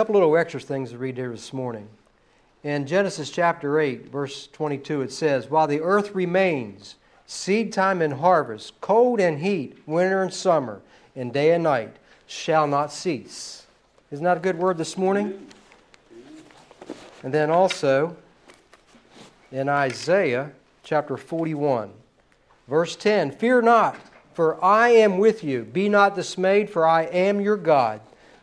couple little extra things to read here this morning. In Genesis chapter 8, verse 22, it says, While the earth remains, seed time and harvest, cold and heat, winter and summer, and day and night shall not cease. Isn't that a good word this morning? And then also in Isaiah chapter 41, verse 10 Fear not, for I am with you. Be not dismayed, for I am your God.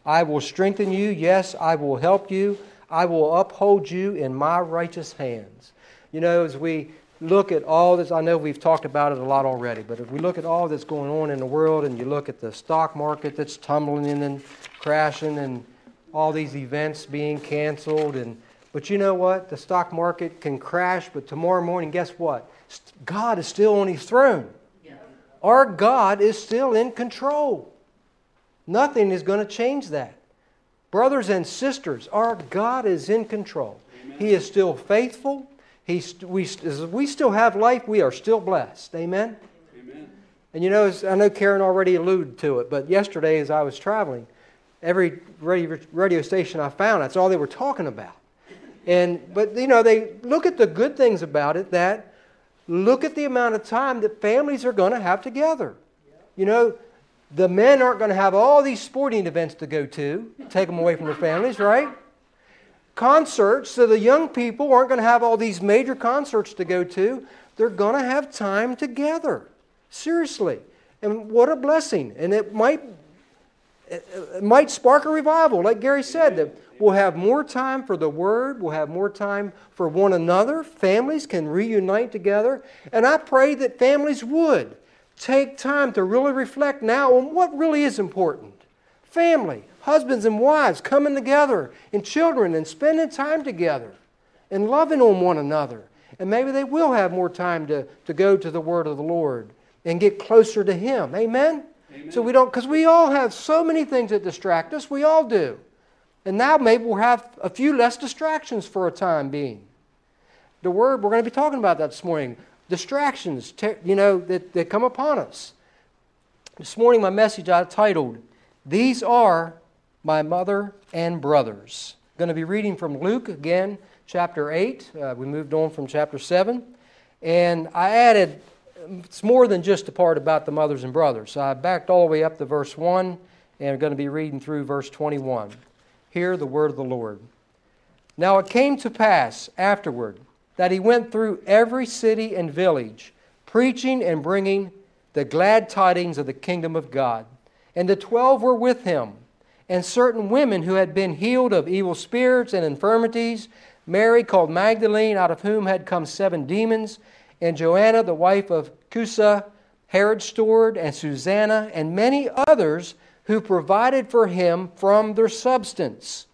I will strengthen you. Yes, I will help you. I will uphold you in my righteous hands. You know, as we look at all this, I know we've talked about it a lot already, but if we look at all that's going on in the world and you look at the stock market that's tumbling and crashing and all these events being canceled and but you know what? The stock market can crash, but tomorrow morning, guess what? God is still on his throne. Our God is still in control. Nothing is going to change that. Brothers and sisters, our God is in control. Amen. He is still faithful. He's, we, as we still have life, we are still blessed. Amen? Amen. And you know, I know Karen already alluded to it, but yesterday as I was traveling, every radio, radio station I found, that's all they were talking about. And, but, you know, they look at the good things about it that look at the amount of time that families are going to have together. You know, the men aren't going to have all these sporting events to go to, take them away from their families, right? Concerts, so the young people aren't going to have all these major concerts to go to. They're going to have time together. Seriously. And what a blessing. And it might it might spark a revival, like Gary said, that we'll have more time for the Word, we'll have more time for one another. Families can reunite together. And I pray that families would take time to really reflect now on what really is important. Family, husbands and wives coming together, and children, and spending time together, and loving on one another. And maybe they will have more time to, to go to the Word of the Lord and get closer to Him. Amen? Amen. So we don't, because we all have so many things that distract us. We all do. And now maybe we'll have a few less distractions for a time being. The Word, we're going to be talking about that this morning distractions, you know, that, that come upon us. This morning, my message I titled, These Are My Mother and Brothers. I'm going to be reading from Luke again, chapter 8. Uh, we moved on from chapter 7. And I added, it's more than just a part about the mothers and brothers. So I backed all the way up to verse 1, and I'm going to be reading through verse 21. Hear the word of the Lord. Now it came to pass afterward that he went through every city and village, preaching and bringing the glad tidings of the kingdom of God. And the twelve were with him, and certain women who had been healed of evil spirits and infirmities, Mary called Magdalene, out of whom had come seven demons, and Joanna, the wife of Chuza, Herod's steward, and Susanna, and many others who provided for him from their substance.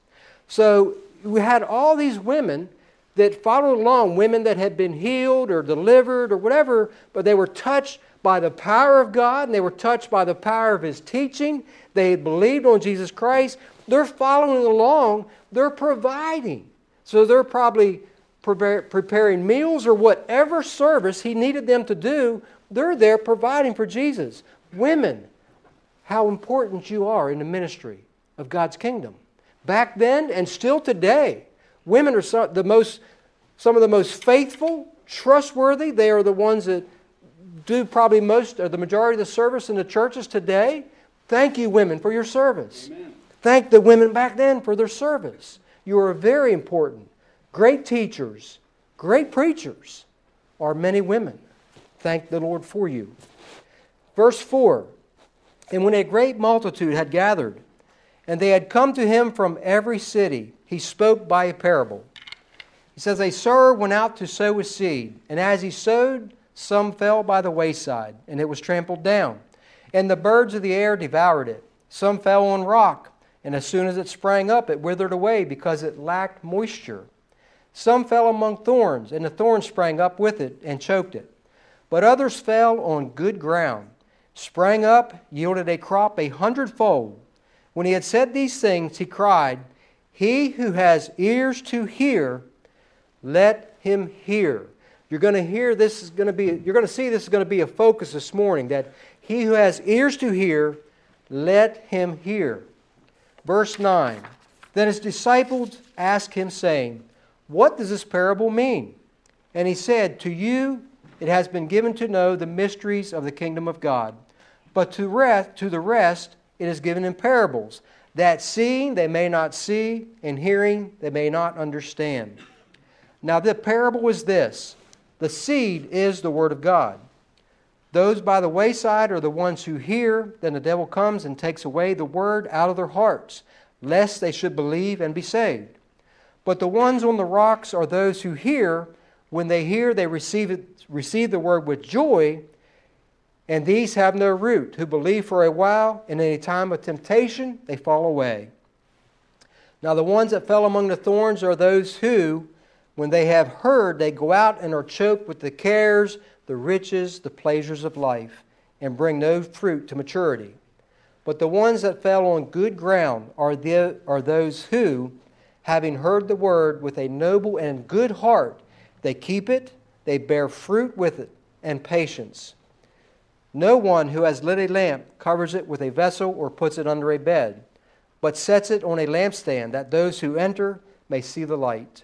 So we had all these women that followed along, women that had been healed or delivered or whatever, but they were touched by the power of God and they were touched by the power of His teaching. They had believed on Jesus Christ. They're following along, they're providing. So they're probably preparing meals or whatever service He needed them to do, they're there providing for Jesus. Women, how important you are in the ministry of God's kingdom. Back then and still today. Women are some, the most, some of the most faithful, trustworthy. They are the ones that do probably most or the majority of the service in the churches today. Thank you, women, for your service. Amen. Thank the women back then for their service. You are very important. Great teachers, great preachers are many women. Thank the Lord for you. Verse 4 And when a great multitude had gathered, and they had come to him from every city, he spoke by a parable. He says, A sower went out to sow his seed, and as he sowed, some fell by the wayside, and it was trampled down. And the birds of the air devoured it. Some fell on rock, and as soon as it sprang up, it withered away because it lacked moisture. Some fell among thorns, and the thorns sprang up with it and choked it. But others fell on good ground, sprang up, yielded a crop a hundredfold. When he had said these things, he cried, he who has ears to hear, let him hear. You're going to hear this is going to be, you're going to see this is going to be a focus this morning that he who has ears to hear, let him hear. Verse 9. Then his disciples asked him, saying, What does this parable mean? And he said, To you it has been given to know the mysteries of the kingdom of God, but to, rest, to the rest it is given in parables, that seeing they may not see, and hearing they may not understand. Now, the parable is this the seed is the word of God. Those by the wayside are the ones who hear, then the devil comes and takes away the word out of their hearts, lest they should believe and be saved. But the ones on the rocks are those who hear. When they hear, they receive, it, receive the word with joy, and these have no root, who believe for a while, and in a time of temptation, they fall away. Now, the ones that fell among the thorns are those who, when they have heard, they go out and are choked with the cares, the riches, the pleasures of life, and bring no fruit to maturity. But the ones that fell on good ground are, the, are those who, having heard the word with a noble and good heart, they keep it, they bear fruit with it, and patience. No one who has lit a lamp covers it with a vessel or puts it under a bed, but sets it on a lampstand, that those who enter may see the light.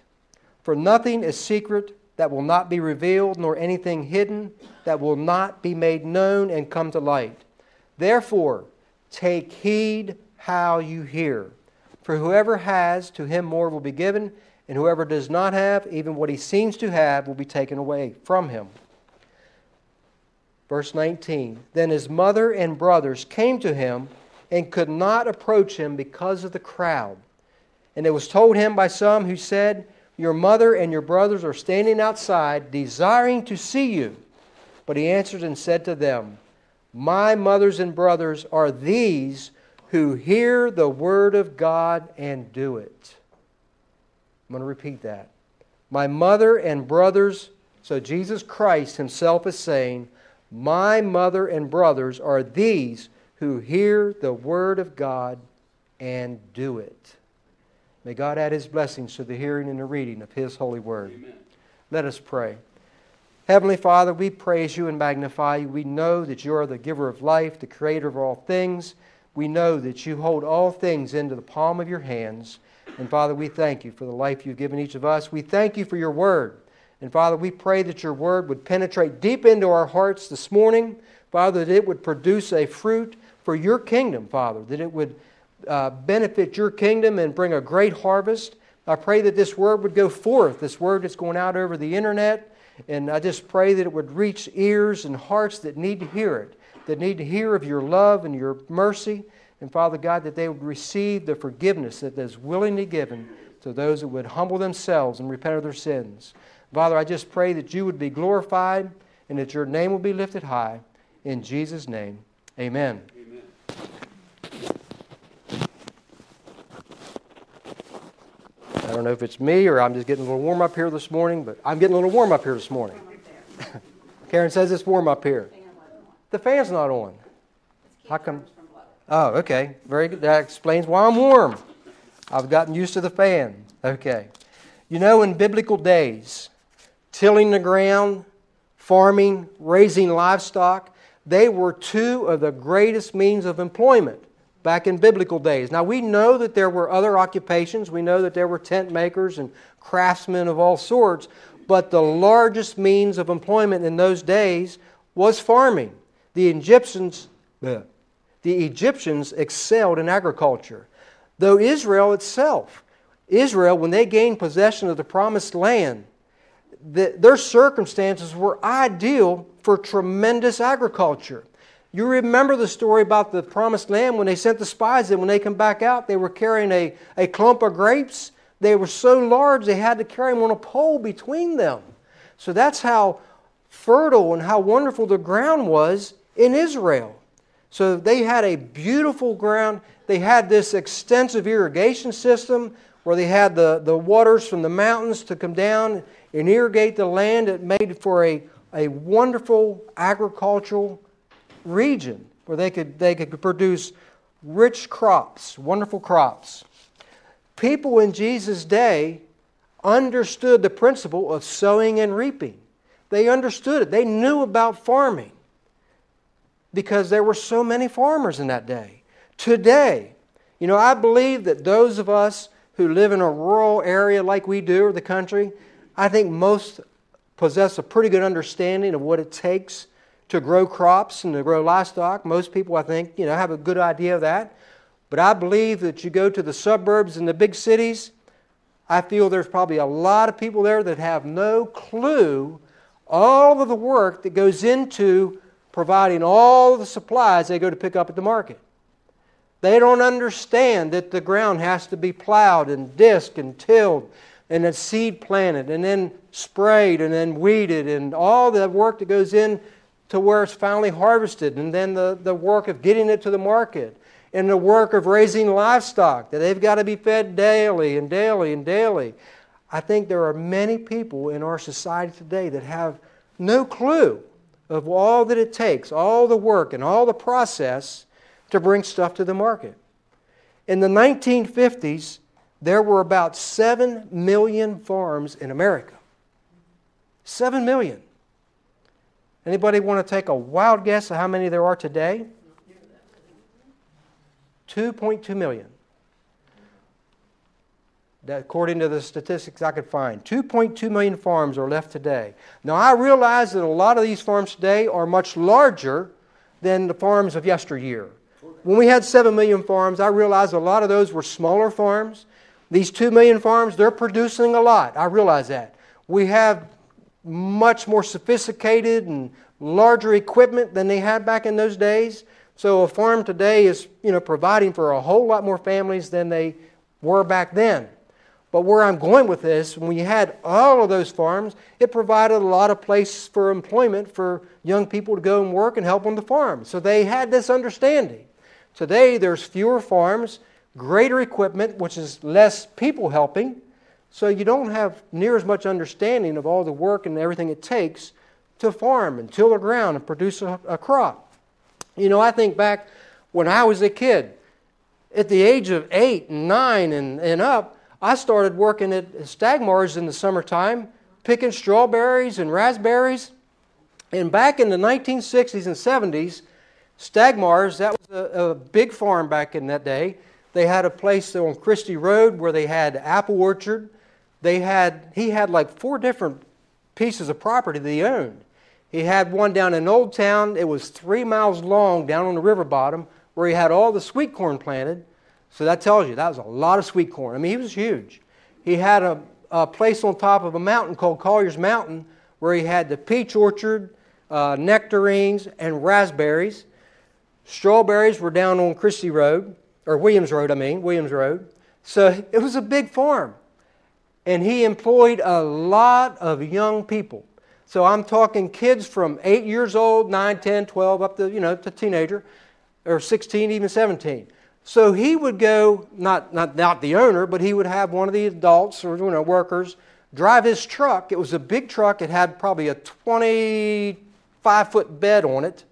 For nothing is secret that will not be revealed, nor anything hidden that will not be made known and come to light. Therefore, take heed how you hear. For whoever has, to him more will be given, and whoever does not have, even what he seems to have, will be taken away from him. Verse 19 Then his mother and brothers came to him and could not approach him because of the crowd. And it was told him by some who said, your mother and your brothers are standing outside, desiring to see you. But he answered and said to them, My mothers and brothers are these who hear the word of God and do it. I'm going to repeat that. My mother and brothers, so Jesus Christ himself is saying, My mother and brothers are these who hear the word of God and do it. May God add his blessings to the hearing and the reading of his holy word. Amen. Let us pray. Heavenly Father, we praise you and magnify you. We know that you are the giver of life, the creator of all things. We know that you hold all things into the palm of your hands. And Father, we thank you for the life you've given each of us. We thank you for your word. And Father, we pray that your word would penetrate deep into our hearts this morning. Father, that it would produce a fruit for your kingdom, Father, that it would uh, benefit your kingdom and bring a great harvest. I pray that this word would go forth, this word that's going out over the internet, and I just pray that it would reach ears and hearts that need to hear it, that need to hear of your love and your mercy. And Father God, that they would receive the forgiveness that is willingly given to those that would humble themselves and repent of their sins. Father, I just pray that you would be glorified and that your name will be lifted high. In Jesus' name, amen. amen. I don't know if it's me or I'm just getting a little warm up here this morning, but I'm getting a little warm up here this morning. Karen says it's warm up here. The fan's not on. How come? Oh, okay. Very good. That explains why I'm warm. I've gotten used to the fan. Okay. You know, in biblical days, tilling the ground, farming, raising livestock, they were two of the greatest means of employment back in biblical days. Now, we know that there were other occupations. We know that there were tent makers and craftsmen of all sorts, but the largest means of employment in those days was farming. The Egyptians, the Egyptians excelled in agriculture. Though Israel itself, Israel, when they gained possession of the promised land, the, their circumstances were ideal for tremendous agriculture. You remember the story about the promised land when they sent the spies, and when they come back out, they were carrying a, a clump of grapes. They were so large they had to carry them on a pole between them. So that's how fertile and how wonderful the ground was in Israel. So they had a beautiful ground. They had this extensive irrigation system where they had the, the waters from the mountains to come down and irrigate the land. It made for a, a wonderful agricultural region where they could, they could produce rich crops, wonderful crops. People in Jesus' day understood the principle of sowing and reaping. They understood it. They knew about farming because there were so many farmers in that day. Today, you know, I believe that those of us who live in a rural area like we do, or the country, I think most possess a pretty good understanding of what it takes to grow crops and to grow livestock. Most people, I think, you know, have a good idea of that. But I believe that you go to the suburbs and the big cities, I feel there's probably a lot of people there that have no clue all of the work that goes into providing all the supplies they go to pick up at the market. They don't understand that the ground has to be plowed and disked and tilled and then seed planted and then sprayed and then weeded and all the work that goes in to where it's finally harvested and then the, the work of getting it to the market and the work of raising livestock that they've got to be fed daily and daily and daily. I think there are many people in our society today that have no clue of all that it takes, all the work and all the process to bring stuff to the market. In the 1950s, there were about 7 million farms in America. 7 million. Anybody want to take a wild guess of how many there are today? 2.2 million. That, according to the statistics I could find, 2.2 million farms are left today. Now, I realize that a lot of these farms today are much larger than the farms of yesteryear. When we had 7 million farms, I realized a lot of those were smaller farms. These 2 million farms, they're producing a lot. I realize that. We have much more sophisticated and larger equipment than they had back in those days. So a farm today is, you know, providing for a whole lot more families than they were back then. But where I'm going with this, when you had all of those farms, it provided a lot of place for employment for young people to go and work and help on the farm. So they had this understanding. Today, there's fewer farms, greater equipment, which is less people helping. So you don't have near as much understanding of all the work and everything it takes to farm and till the ground and produce a, a crop. You know, I think back when I was a kid, at the age of eight and nine and, and up, I started working at Stagmars in the summertime, picking strawberries and raspberries. And back in the 1960s and 70s, Stagmars, that was a, a big farm back in that day. They had a place on Christie Road where they had apple orchard. They had he had like four different pieces of property that he owned. He had one down in Old Town. It was three miles long down on the river bottom where he had all the sweet corn planted. So that tells you that was a lot of sweet corn. I mean, he was huge. He had a, a place on top of a mountain called Collier's Mountain where he had the peach orchard, uh, nectarines, and raspberries. Strawberries were down on Christie Road, or Williams Road, I mean, Williams Road. So it was a big farm. And he employed a lot of young people. So I'm talking kids from 8 years old, 9, 10, 12, up to, you know, to teenager, or 16, even 17. So he would go, not, not, not the owner, but he would have one of the adults or you know, workers drive his truck. It was a big truck. It had probably a 25 foot bed on it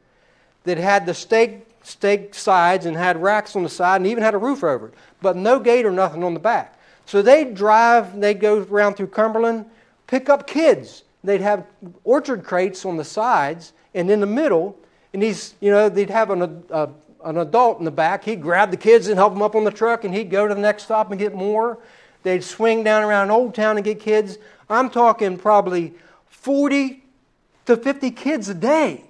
that had the stake, stake sides and had racks on the side and even had a roof over it, but no gate or nothing on the back. So they'd drive, they'd go around through Cumberland, pick up kids. They'd have orchard crates on the sides and in the middle, and these, you know, they'd have an, a, an adult in the back. He'd grab the kids and help them up on the truck, and he'd go to the next stop and get more. They'd swing down around Old Town and get kids. I'm talking probably 40 to 50 kids a day.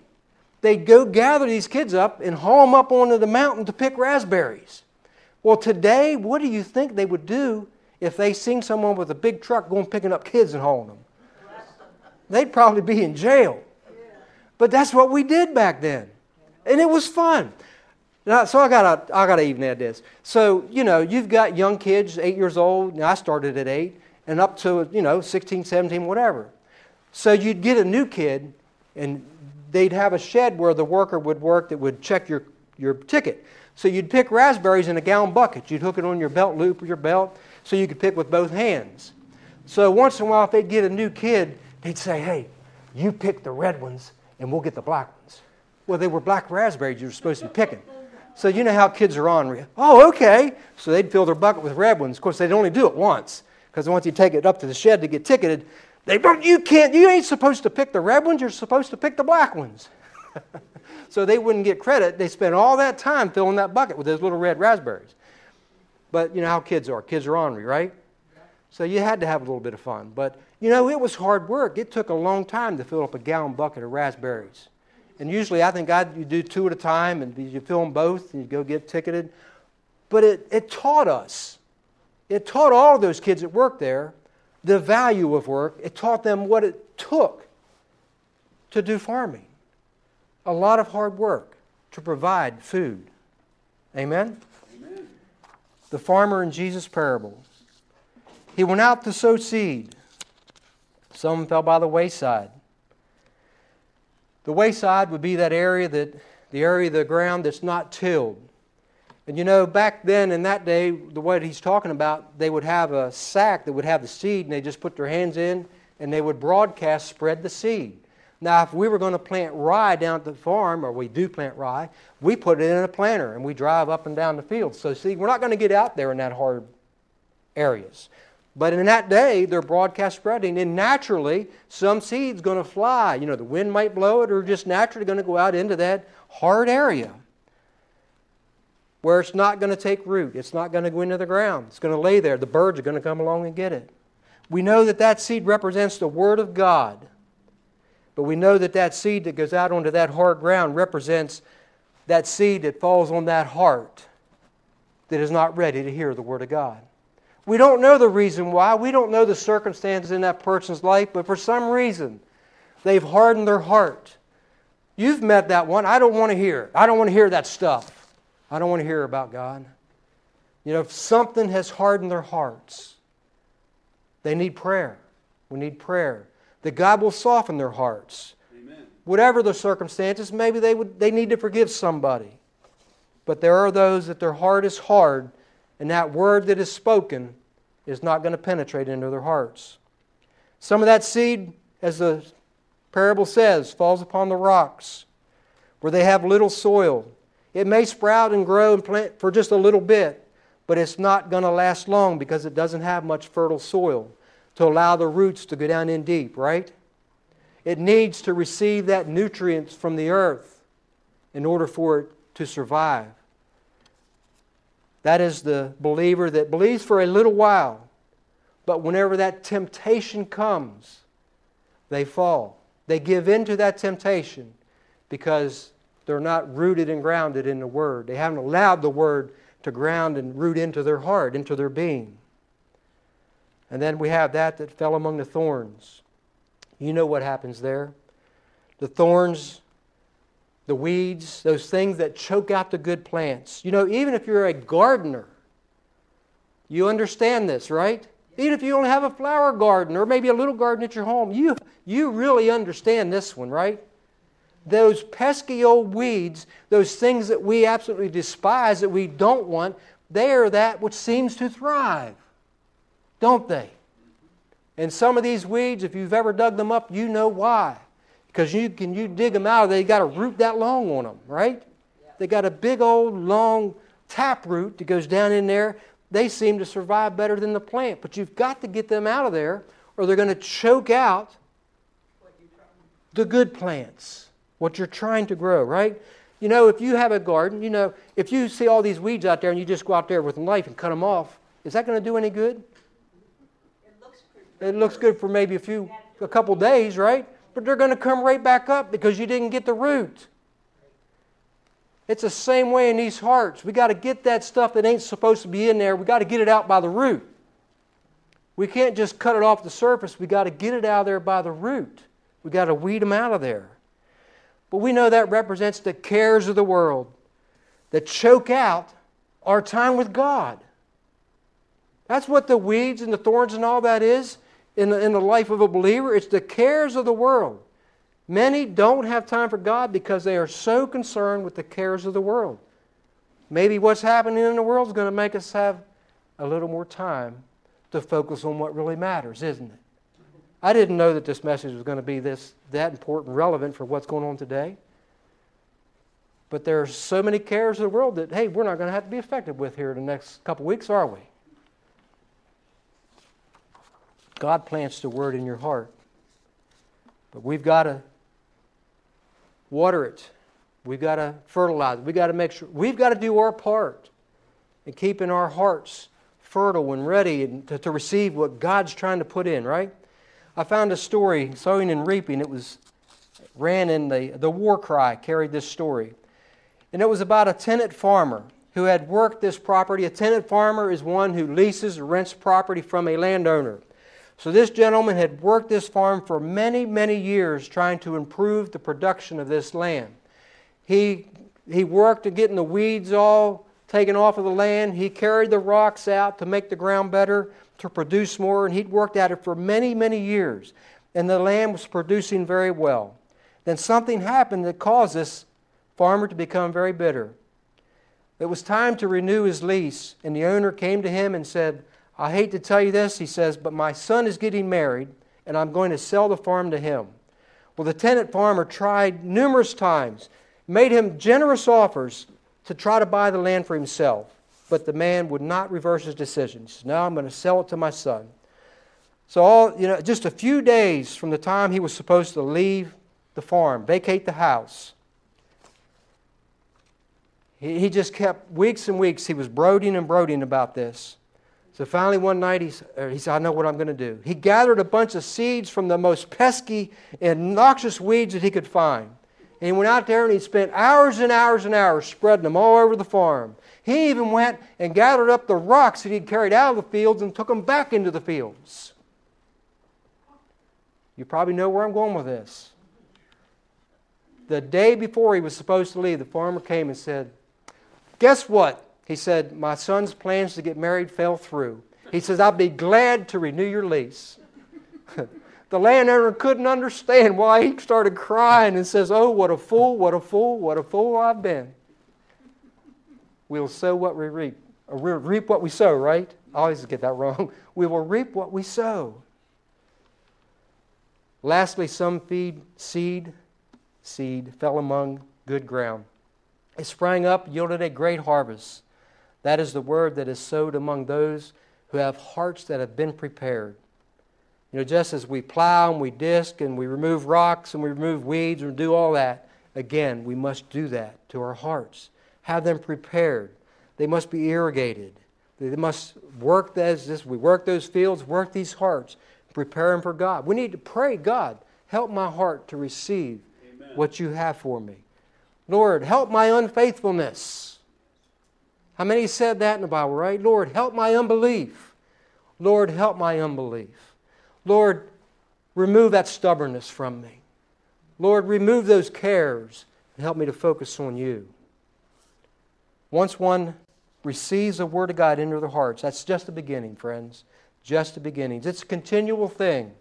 They'd go gather these kids up and haul them up onto the mountain to pick raspberries. Well, today, what do you think they would do if they seen someone with a big truck going picking up kids and hauling them? They'd probably be in jail. But that's what we did back then. And it was fun. Now, so I got I got to even add this. So you know, you've got young kids, eight years old. Now I started at eight, and up to you know 16, 17, whatever. So you'd get a new kid, and they'd have a shed where the worker would work that would check your your ticket. So you'd pick raspberries in a gallon bucket. You'd hook it on your belt loop or your belt, so you could pick with both hands. So once in a while, if they'd get a new kid, they'd say, "Hey, you pick the red ones, and we'll get the black ones." Well, they were black raspberries you were supposed to be picking. So you know how kids are on. Oh, okay. So they'd fill their bucket with red ones. Of course, they'd only do it once because once you take it up to the shed to get ticketed, they you can't. You ain't supposed to pick the red ones. You're supposed to pick the black ones. so they wouldn't get credit. They spent all that time filling that bucket with those little red raspberries. But you know how kids are. Kids are ornery, right? So you had to have a little bit of fun. But you know, it was hard work. It took a long time to fill up a gallon bucket of raspberries. And usually I think I'd, you do two at a time and you fill them both and you go get ticketed. But it, it taught us, it taught all those kids that worked there the value of work. It taught them what it took to do farming. A lot of hard work to provide food. Amen? Amen? The farmer in Jesus' parable. He went out to sow seed. Some fell by the wayside. The wayside would be that area that the area of the ground that's not tilled. And you know, back then in that day, the way he's talking about, they would have a sack that would have the seed, and they just put their hands in, and they would broadcast spread the seed. Now, if we were going to plant rye down at the farm, or we do plant rye, we put it in a planter and we drive up and down the field. So, see, we're not going to get out there in that hard areas. But in that day, they're broadcast spreading, and naturally, some seed's going to fly. You know, the wind might blow it, or just naturally going to go out into that hard area where it's not going to take root. It's not going to go into the ground. It's going to lay there. The birds are going to come along and get it. We know that that seed represents the Word of God. But we know that that seed that goes out onto that hard ground represents that seed that falls on that heart that is not ready to hear the Word of God. We don't know the reason why. We don't know the circumstances in that person's life, but for some reason, they've hardened their heart. You've met that one. I don't want to hear. I don't want to hear that stuff. I don't want to hear about God. You know, if something has hardened their hearts, they need prayer. We need prayer. That God will soften their hearts. Amen. Whatever the circumstances, maybe they, would, they need to forgive somebody. But there are those that their heart is hard, and that word that is spoken is not going to penetrate into their hearts. Some of that seed, as the parable says, falls upon the rocks where they have little soil. It may sprout and grow and plant for just a little bit, but it's not going to last long because it doesn't have much fertile soil to allow the roots to go down in deep, right? It needs to receive that nutrients from the earth in order for it to survive. That is the believer that believes for a little while, but whenever that temptation comes, they fall. They give in to that temptation because they're not rooted and grounded in the Word. They haven't allowed the Word to ground and root into their heart, into their being. And then we have that that fell among the thorns. You know what happens there. The thorns, the weeds, those things that choke out the good plants. You know, even if you're a gardener, you understand this, right? Even if you only have a flower garden or maybe a little garden at your home, you, you really understand this one, right? Those pesky old weeds, those things that we absolutely despise, that we don't want, they are that which seems to thrive, don't they? And some of these weeds, if you've ever dug them up, you know why. Because you can you dig them out, they got a root that long on them, right? They got a big old long tap root that goes down in there. They seem to survive better than the plant, but you've got to get them out of there, or they're going to choke out the good plants what you're trying to grow, right? You know, if you have a garden, you know, if you see all these weeds out there and you just go out there with a knife and cut them off, is that going to do any good? It looks, it looks good for maybe a few, a couple days, right? But they're going to come right back up because you didn't get the root. It's the same way in these hearts. We got to get that stuff that ain't supposed to be in there. We got to get it out by the root. We can't just cut it off the surface. We got to get it out of there by the root. We got to weed them out of there. But we know that represents the cares of the world that choke out our time with God. That's what the weeds and the thorns and all that is in the, in the life of a believer. It's the cares of the world. Many don't have time for God because they are so concerned with the cares of the world. Maybe what's happening in the world is going to make us have a little more time to focus on what really matters, isn't it? I didn't know that this message was going to be this that important, relevant for what's going on today. But there are so many cares of the world that, hey, we're not going to have to be affected with here in the next couple weeks, are we? God plants the word in your heart. But we've got to water it. We've got to fertilize it. We've got to make sure. We've got to do our part in keeping our hearts fertile and ready to, to receive what God's trying to put in, right? I found a story, Sowing and Reaping. It was ran in the, the war cry, carried this story. And it was about a tenant farmer who had worked this property. A tenant farmer is one who leases or rents property from a landowner. So this gentleman had worked this farm for many, many years trying to improve the production of this land. He, he worked at getting the weeds all taken off of the land. He carried the rocks out to make the ground better, to produce more, and he'd worked at it for many, many years. And the land was producing very well. Then something happened that caused this farmer to become very bitter. It was time to renew his lease, and the owner came to him and said, I hate to tell you this, he says, but my son is getting married, and I'm going to sell the farm to him. Well, the tenant farmer tried numerous times, made him generous offers to try to buy the land for himself, but the man would not reverse his decision. He says, No, I'm going to sell it to my son. So, all, you know, just a few days from the time he was supposed to leave the farm, vacate the house, he, he just kept weeks and weeks, he was brooding and brooding about this. So finally, one night, he, uh, he said, I know what I'm going to do. He gathered a bunch of seeds from the most pesky and noxious weeds that he could find. And he went out there and he spent hours and hours and hours spreading them all over the farm. He even went and gathered up the rocks that he'd carried out of the fields and took them back into the fields. You probably know where I'm going with this. The day before he was supposed to leave, the farmer came and said, Guess what? He said, My son's plans to get married fell through. He says, I'll be glad to renew your lease. the landowner couldn't understand why he started crying and says, Oh, what a fool, what a fool, what a fool I've been. We'll sow what we reap. Or we'll reap what we sow, right? I always get that wrong. We will reap what we sow. Lastly, some feed, seed, seed fell among good ground. It sprang up, yielded a great harvest. That is the word that is sowed among those who have hearts that have been prepared. You know, just as we plow and we disc and we remove rocks and we remove weeds and do all that, again, we must do that to our hearts. Have them prepared. They must be irrigated. They must work as this. We work those fields, work these hearts, prepare them for God. We need to pray, God, help my heart to receive Amen. what you have for me. Lord, help my unfaithfulness. How many said that in the Bible, right? Lord, help my unbelief. Lord, help my unbelief. Lord, remove that stubbornness from me. Lord, remove those cares and help me to focus on you. Once one receives the Word of God into their hearts, that's just the beginning, friends. Just the beginnings. It's a continual thing.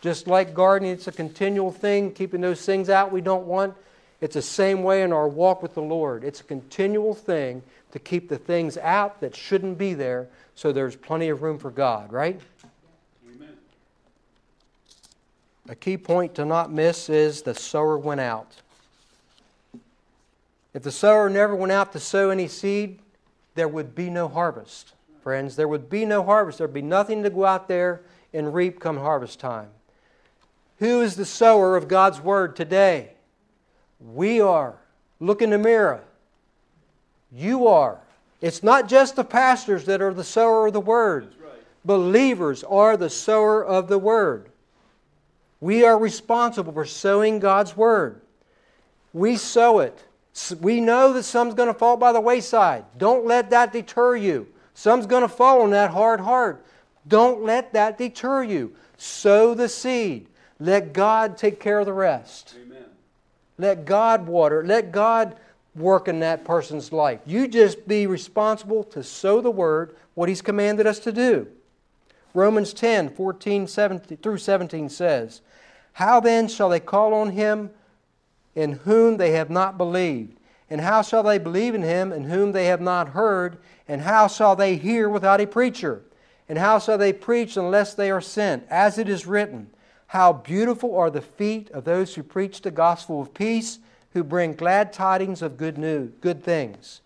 Just like gardening, it's a continual thing, keeping those things out we don't want it's the same way in our walk with the Lord. It's a continual thing to keep the things out that shouldn't be there so there's plenty of room for God, right? Amen. A key point to not miss is the sower went out. If the sower never went out to sow any seed, there would be no harvest. Friends, there would be no harvest. There'd be nothing to go out there and reap come harvest time. Who is the sower of God's word today? We are. Look in the mirror. You are. It's not just the pastors that are the sower of the word. Right. Believers are the sower of the word. We are responsible for sowing God's word. We sow it. We know that some's going to fall by the wayside. Don't let that deter you. Some's going to fall on that hard heart. Don't let that deter you. Sow the seed. Let God take care of the rest. Amen. Let God water. Let God work in that person's life. You just be responsible to sow the word, what He's commanded us to do. Romans 10 14 17, through 17 says, How then shall they call on Him in whom they have not believed? And how shall they believe in Him in whom they have not heard? And how shall they hear without a preacher? And how shall they preach unless they are sent? As it is written, how beautiful are the feet of those who preach the gospel of peace, who bring glad tidings of good news, good things.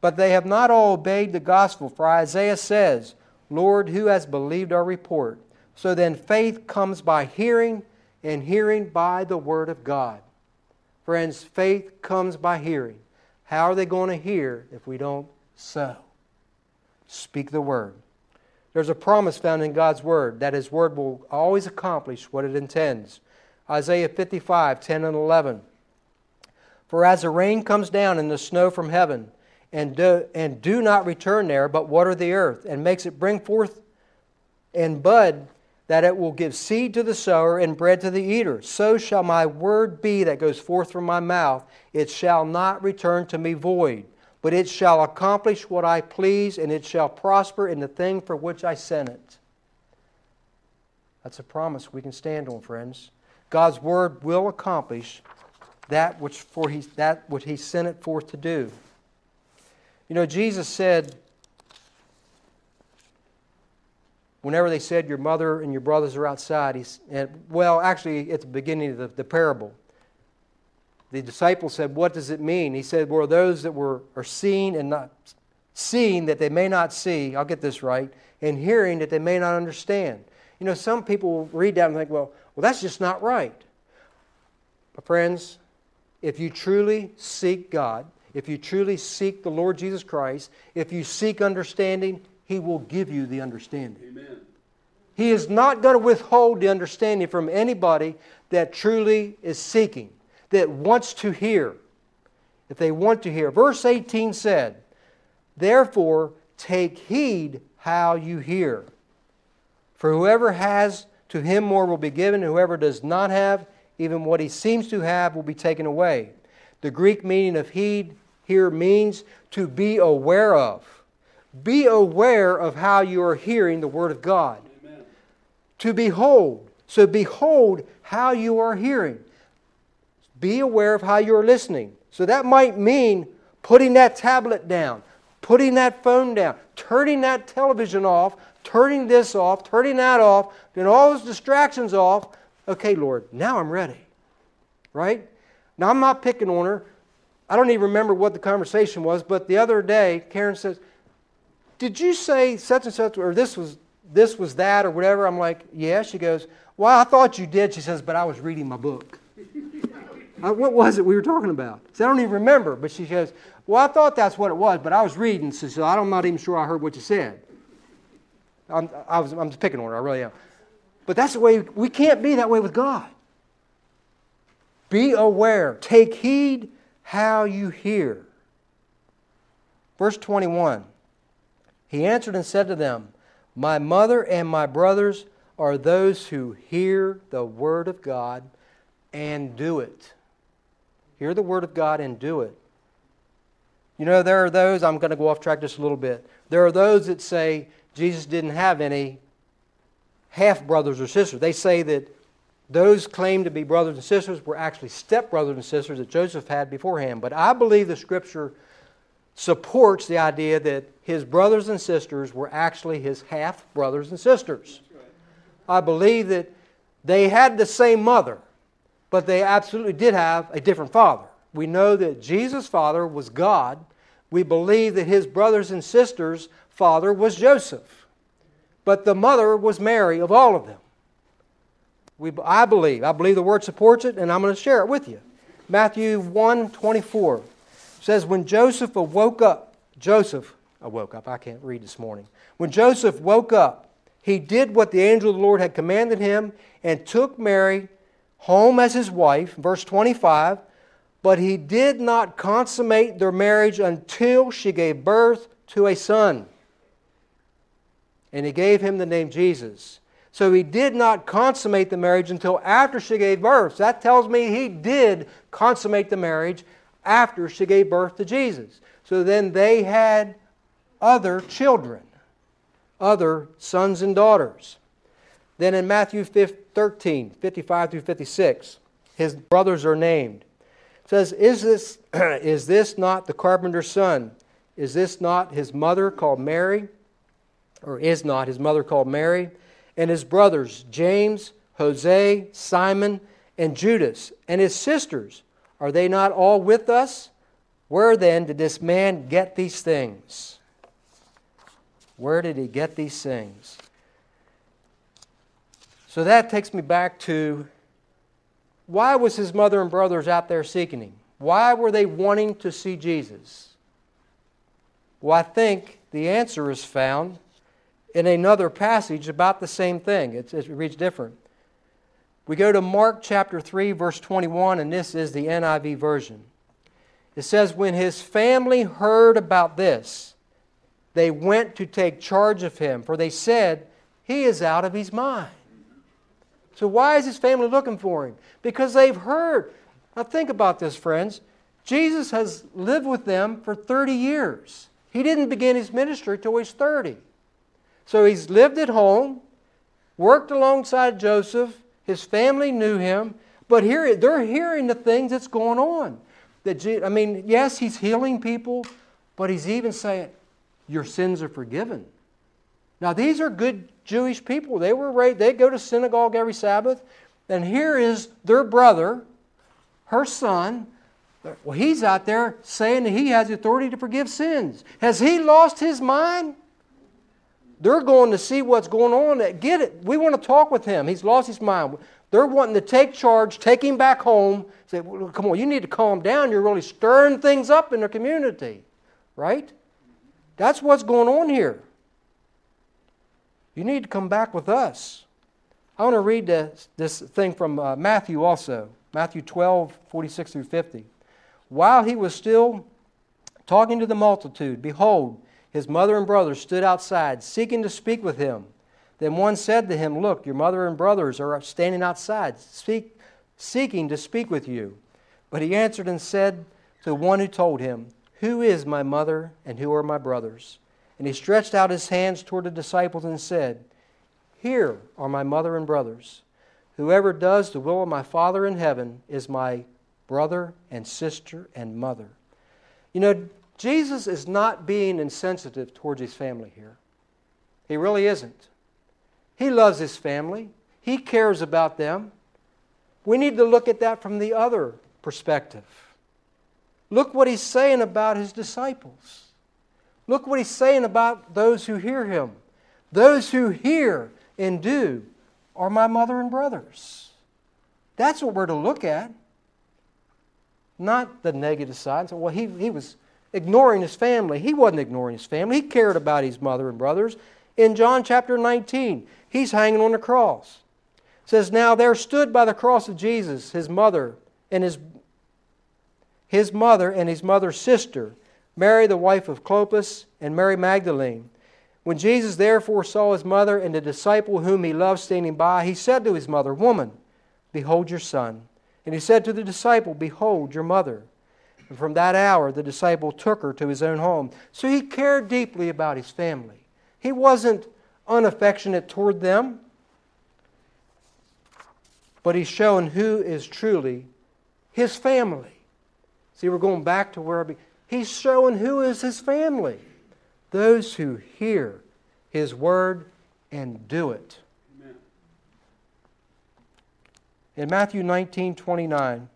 But they have not all obeyed the gospel, for Isaiah says, Lord, who has believed our report? So then faith comes by hearing, and hearing by the word of God. Friends, faith comes by hearing. How are they going to hear if we don't sow? speak the word. There's a promise found in God's word that his word will always accomplish what it intends. Isaiah 55, 10 and 11. For as the rain comes down and the snow from heaven, and do, and do not return there, but water the earth, and makes it bring forth and bud, that it will give seed to the sower and bread to the eater. So shall my word be that goes forth from my mouth. It shall not return to me void, but it shall accomplish what I please, and it shall prosper in the thing for which I sent it. That's a promise we can stand on, friends. God's word will accomplish that which, for he, that which he sent it forth to do. You know, Jesus said, whenever they said, Your mother and your brothers are outside, he's, and, well, actually, at the beginning of the, the parable, the disciples said, What does it mean? He said, Well, those that were, are seeing and not seeing that they may not see, I'll get this right, and hearing that they may not understand. You know, some people will read that and think, Well, well that's just not right. But, friends, if you truly seek God, if you truly seek the Lord Jesus Christ, if you seek understanding, He will give you the understanding. Amen. He is not going to withhold the understanding from anybody that truly is seeking, that wants to hear. If they want to hear. Verse 18 said, Therefore, take heed how you hear. For whoever has, to him more will be given, and whoever does not have, even what he seems to have will be taken away. The Greek meaning of heed here means to be aware of. Be aware of how you are hearing the Word of God. Amen. To behold. So, behold how you are hearing. Be aware of how you are listening. So, that might mean putting that tablet down, putting that phone down, turning that television off, turning this off, turning that off, getting all those distractions off, okay, Lord, now I'm ready. Right? Now, I'm not picking on her. I don't even remember what the conversation was, but the other day, Karen says, Did you say such and such, or this was, this was that, or whatever? I'm like, Yeah. She goes, Well, I thought you did. She says, But I was reading my book. I, uh, what was it we were talking about? I don't even remember, but she goes, Well, I thought that's what it was, but I was reading. So, so I'm not even sure I heard what you said. I'm, I was, I'm just picking on her, I really am. But that's the way, we can't be that way with God. Be aware, take heed how you hear. Verse 21 He answered and said to them, My mother and my brothers are those who hear the word of God and do it. Hear the word of God and do it. You know, there are those, I'm going to go off track just a little bit. There are those that say Jesus didn't have any half brothers or sisters. They say that those claimed to be brothers and sisters were actually step brothers and sisters that Joseph had beforehand. But I believe the scripture supports the idea that his brothers and sisters were actually his half brothers and sisters. I believe that they had the same mother, but they absolutely did have a different father. We know that Jesus' father was God. We believe that his brothers and sisters' father was Joseph. But the mother was Mary of all of them. We, I believe. I believe the word supports it, and I'm going to share it with you. Matthew 1 24 says, When Joseph awoke up, Joseph awoke up. I can't read this morning. When Joseph woke up, he did what the angel of the Lord had commanded him and took Mary home as his wife. Verse 25. But he did not consummate their marriage until she gave birth to a son. And he gave him the name Jesus so he did not consummate the marriage until after she gave birth. That tells me he did consummate the marriage after she gave birth to Jesus. So then they had other children, other sons and daughters. Then in Matthew 13, 55 through 56, his brothers are named. It says, is this, is this not the carpenter's son? Is this not his mother called Mary? Or is not his mother called Mary? and his brothers, James, Jose, Simon, and Judas, and his sisters. Are they not all with us? Where then did this man get these things? Where did he get these things? So that takes me back to why was his mother and brothers out there seeking him? Why were they wanting to see Jesus? Well, I think the answer is found in another passage about the same thing. It's, it reads different. We go to Mark chapter 3, verse 21, and this is the NIV version. It says, When his family heard about this, they went to take charge of him, for they said, He is out of his mind. So, why is his family looking for him? Because they've heard. Now, think about this, friends. Jesus has lived with them for 30 years. He didn't begin his ministry until he was 30. So, he's lived at home, worked alongside Joseph, his family knew him, but here they're hearing the things that's going on. That I mean, yes, he's healing people, but he's even saying, Your sins are forgiven. Now, these are good Jewish people. They were raised, they go to synagogue every Sabbath. And here is their brother, her son. Well, he's out there saying that he has the authority to forgive sins. Has he lost his mind? They're going to see what's going on. Get it. We want to talk with him. He's lost his mind. They're wanting to take charge, take him back home. Say, well, come on, you need to calm down. You're really stirring things up in the community. Right? That's what's going on here. You need to come back with us. I want to read this, this thing from uh, Matthew also. Matthew 12, 46 through 50. While he was still talking to the multitude, behold, his mother and brothers stood outside, seeking to speak with him. Then one said to him, Look, your mother and brothers are standing outside, speak, seeking to speak with you. But he answered and said to the one who told him, Who is my mother and who are my brothers? And he stretched out his hands toward the disciples and said, Here are my mother and brothers. Whoever does the will of my Father in heaven is my brother and sister and mother. You know, Jesus is not being insensitive towards his family here. He really isn't. He loves his family, he cares about them. We need to look at that from the other perspective. Look what he's saying about his disciples. Look what he's saying about those who hear him. Those who hear and do are my mother and brothers. That's what we're to look at. Not the negative side. So, well, he, he was ignoring his family. He wasn't ignoring his family. He cared about his mother and brothers. In John chapter 19, he's hanging on the cross. It says, Now there stood by the cross of Jesus his mother and his, his mother and his mother's sister, Mary the wife of Clopas, and Mary Magdalene. When Jesus therefore saw his mother and the disciple whom he loved standing by, he said to his mother, Woman, behold your son. And he said to the disciple, Behold your mother. And from that hour, the disciple took her to his own home. So he cared deeply about his family. He wasn't unaffectionate toward them, but he's showing who is truly his family. See, we're going back to where he's showing who is his family those who hear his word and do it. Amen. In Matthew 19 29,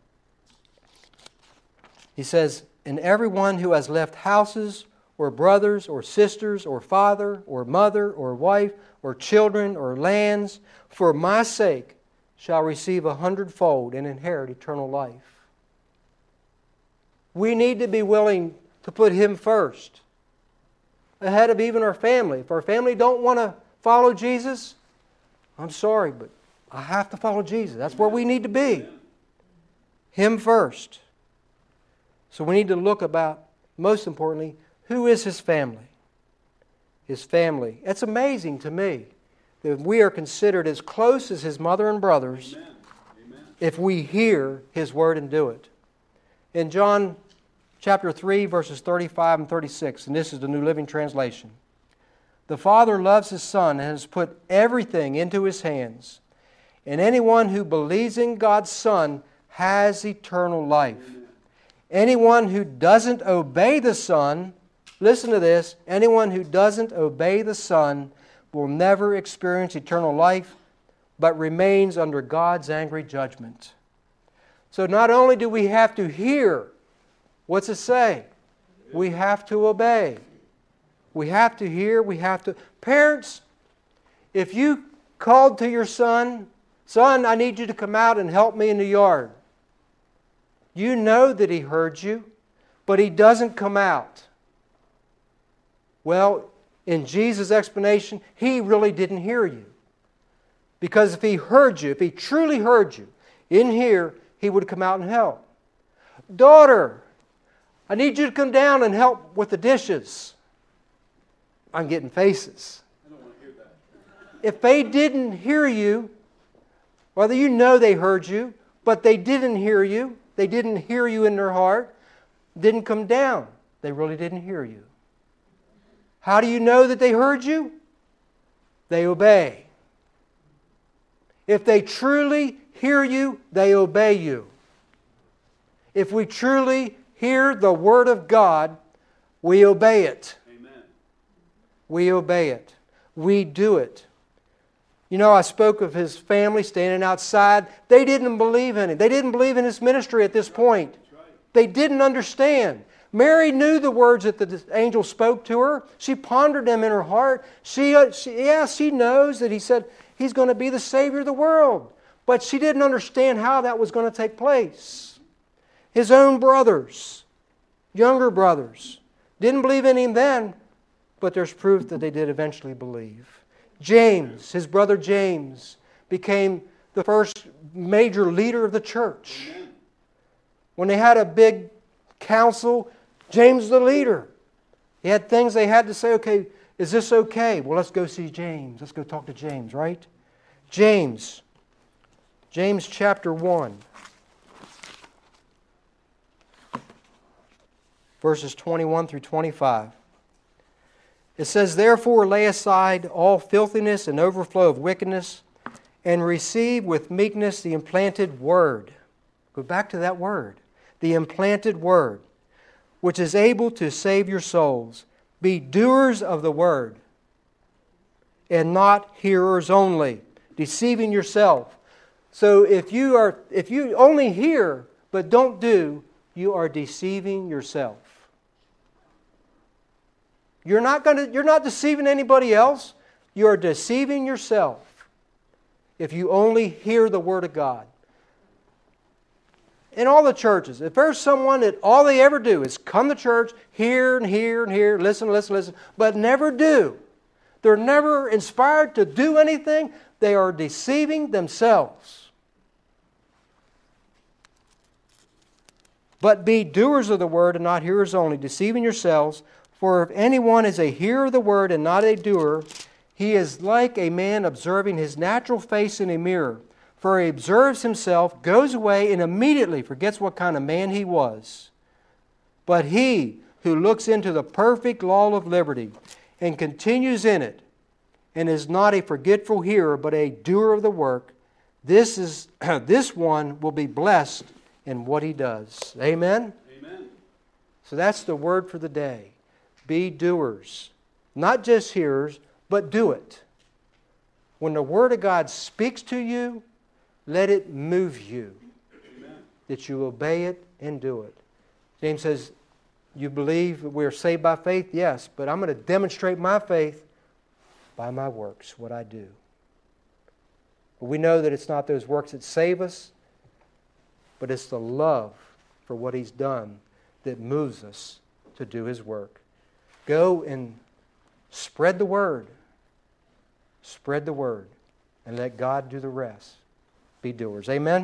he says, And everyone who has left houses, or brothers, or sisters, or father, or mother, or wife, or children, or lands, for my sake, shall receive a hundredfold and inherit eternal life. We need to be willing to put Him first, ahead of even our family. If our family don't want to follow Jesus, I'm sorry, but I have to follow Jesus. That's where we need to be. Him first. So we need to look about, most importantly, who is his family? His family. It's amazing to me that we are considered as close as his mother and brothers Amen. Amen. if we hear his word and do it. In John chapter 3, verses 35 and 36, and this is the New Living Translation. The Father loves His Son and has put everything into His hands. And anyone who believes in God's Son has eternal life. Anyone who doesn't obey the Son, listen to this, anyone who doesn't obey the Son will never experience eternal life, but remains under God's angry judgment. So not only do we have to hear, what's it say? We have to obey. We have to hear, we have to. Parents, if you called to your son, Son, I need you to come out and help me in the yard. You know that He heard you, but He doesn't come out. Well, in Jesus' explanation, he really didn't hear you. Because if he heard you, if he truly heard you in here, he would come out and help. Daughter, I need you to come down and help with the dishes. I'm getting faces. If they didn't hear you, whether you know they heard you, but they didn't hear you, they didn't hear you in their heart, didn't come down, they really didn't hear you. How do you know that they heard you? They obey. If they truly hear you, they obey you. If we truly hear the Word of God, we obey it. Amen. We obey it. We do it. You know, I spoke of his family standing outside. They didn't believe in him. They didn't believe in his ministry at this point. They didn't understand. Mary knew the words that the angel spoke to her. She pondered them in her heart. She, uh, she yeah, she knows that he said he's going to be the Savior of the world. But she didn't understand how that was going to take place. His own brothers, younger brothers, didn't believe in him then, but there's proof that they did eventually believe. James, his brother James, became the first major leader of the church. When they had a big council, James the leader. He had things they had to say, okay, is this okay? Well, let's go see James. Let's go talk to James, right? James. James chapter 1. Verses 21 through 25. It says, Therefore, lay aside all filthiness and overflow of wickedness, and receive with meekness the implanted word. Go back to that word. The implanted word, which is able to save your souls. Be doers of the word, and not hearers only, deceiving yourself. So if you are if you only hear but don't do, you are deceiving yourself. You're not, to, you're not deceiving anybody else. You're deceiving yourself if you only hear the Word of God. In all the churches, if there's someone that all they ever do is come to church, hear and hear and hear, listen, listen, listen, but never do, they're never inspired to do anything, they are deceiving themselves. But be doers of the word and not hearers only, deceiving yourselves. For if anyone is a hearer of the word and not a doer, he is like a man observing his natural face in a mirror. For he observes himself, goes away, and immediately forgets what kind of man he was. But he who looks into the perfect law of liberty and continues in it, and is not a forgetful hearer, but a doer of the work, this, is, this one will be blessed in what he does. Amen? Amen. So that's the word for the day. Be doers, not just hearers, but do it. When the Word of God speaks to you, let it move you, Amen. that you obey it and do it. James says, You believe we're saved by faith? Yes, but I'm going to demonstrate my faith by my works, what I do. But we know that it's not those works that save us, but it's the love for what He's done that moves us to do His work. Go and spread the word. Spread the word and let God do the rest. Be doers. Amen.